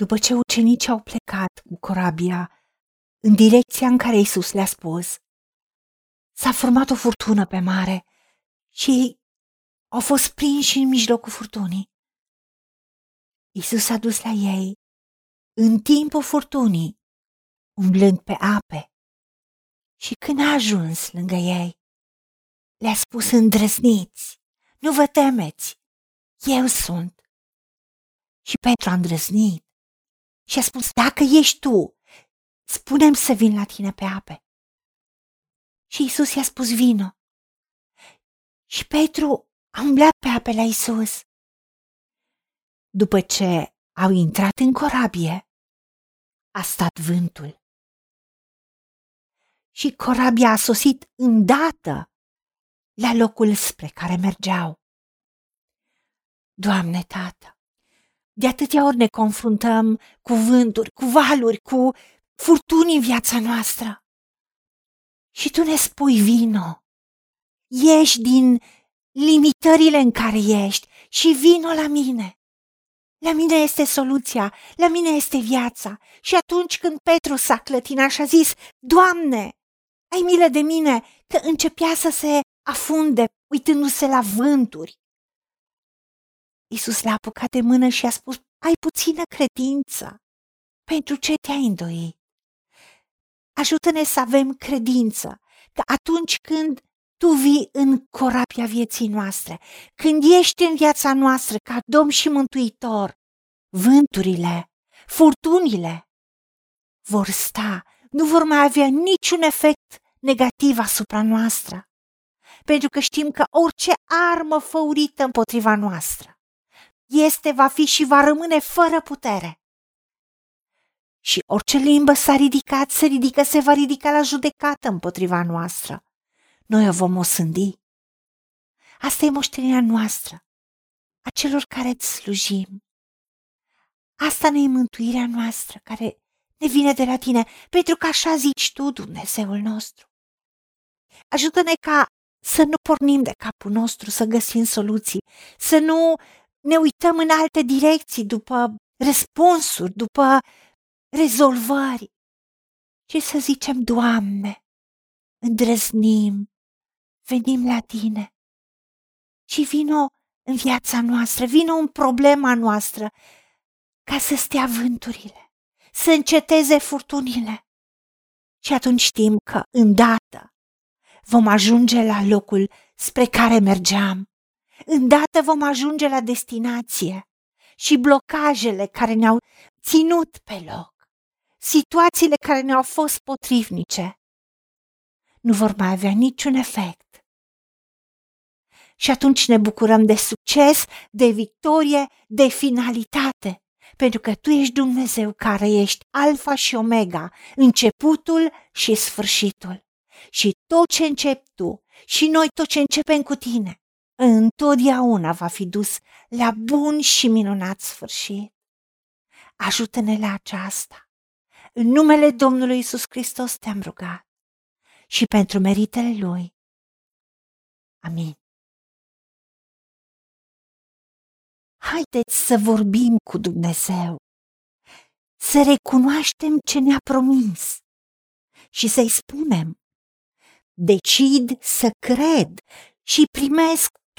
După ce ucenicii au plecat cu corabia în direcția în care Isus le-a spus, s-a format o furtună pe mare și ei au fost prinși în mijlocul furtunii. Isus a dus la ei în timpul furtunii, umblând pe ape. Și când a ajuns lângă ei, le-a spus îndrăzniți, nu vă temeți, eu sunt. Și Petru a îndrăznit și a spus, dacă ești tu, spunem să vin la tine pe ape. Și Isus i-a spus, vino. Și Petru a umblat pe ape la Isus. După ce au intrat în corabie, a stat vântul. Și corabia a sosit îndată la locul spre care mergeau. Doamne, Tată, de atâtea ori ne confruntăm cu vânturi, cu valuri, cu furtuni în viața noastră. Și Tu ne spui vino, ieși din limitările în care ești și vino la mine. La mine este soluția, la mine este viața. Și atunci când Petru s-a clătinat și a zis, Doamne, ai milă de mine, că începea să se afunde uitându-se la vânturi. Isus l-a apucat de mână și a spus, ai puțină credință. Pentru ce te-ai îndoit? Ajută-ne să avem credință, că atunci când tu vii în corabia vieții noastre, când ești în viața noastră ca Domn și Mântuitor, vânturile, furtunile vor sta, nu vor mai avea niciun efect negativ asupra noastră, pentru că știm că orice armă făurită împotriva noastră este, va fi și va rămâne fără putere. Și orice limbă s-a ridicat, se ridică, se va ridica la judecată împotriva noastră noi o vom osândi. Asta e moștenirea noastră, a celor care îți slujim. Asta ne e mântuirea noastră, care ne vine de la tine, pentru că așa zici tu, Dumnezeul nostru. Ajută-ne ca să nu pornim de capul nostru, să găsim soluții, să nu ne uităm în alte direcții după răspunsuri, după rezolvări, ci să zicem, Doamne, îndrăznim, venim la tine și vino în viața noastră, vino în problema noastră, ca să stea vânturile, să înceteze furtunile. Și atunci știm că îndată vom ajunge la locul spre care mergeam. Îndată vom ajunge la destinație și blocajele care ne-au ținut pe loc, situațiile care ne-au fost potrivnice, nu vor mai avea niciun efect și atunci ne bucurăm de succes, de victorie, de finalitate, pentru că Tu ești Dumnezeu care ești Alfa și Omega, începutul și sfârșitul. Și tot ce începi Tu și noi tot ce începem cu Tine, întotdeauna va fi dus la bun și minunat sfârșit. Ajută-ne la aceasta. În numele Domnului Isus Hristos te-am rugat și pentru meritele Lui. Amin. Haideți să vorbim cu Dumnezeu, să recunoaștem ce ne-a promis și să-i spunem. Decid să cred și primesc